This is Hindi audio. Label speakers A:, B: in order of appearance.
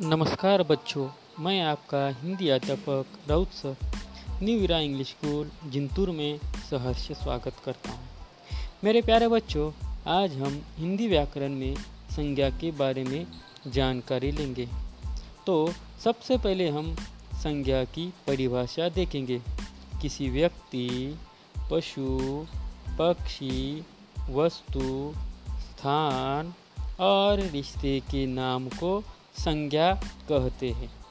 A: नमस्कार बच्चों, मैं आपका हिंदी अध्यापक Raut sir new era English school Jintur में सहर्ष स्वागत करता हूँ। मेरे प्यारे बच्चों, आज हम हिंदी व्याकरण में संज्ञा के बारे में जानकारी लेंगे। तो सबसे पहले हम संज्ञा की परिभाषा देखेंगे। किसी व्यक्ति, पशु, पक्षी, वस्तु, स्थान और रिश्ते के नाम को संज्ञा कहते हैं।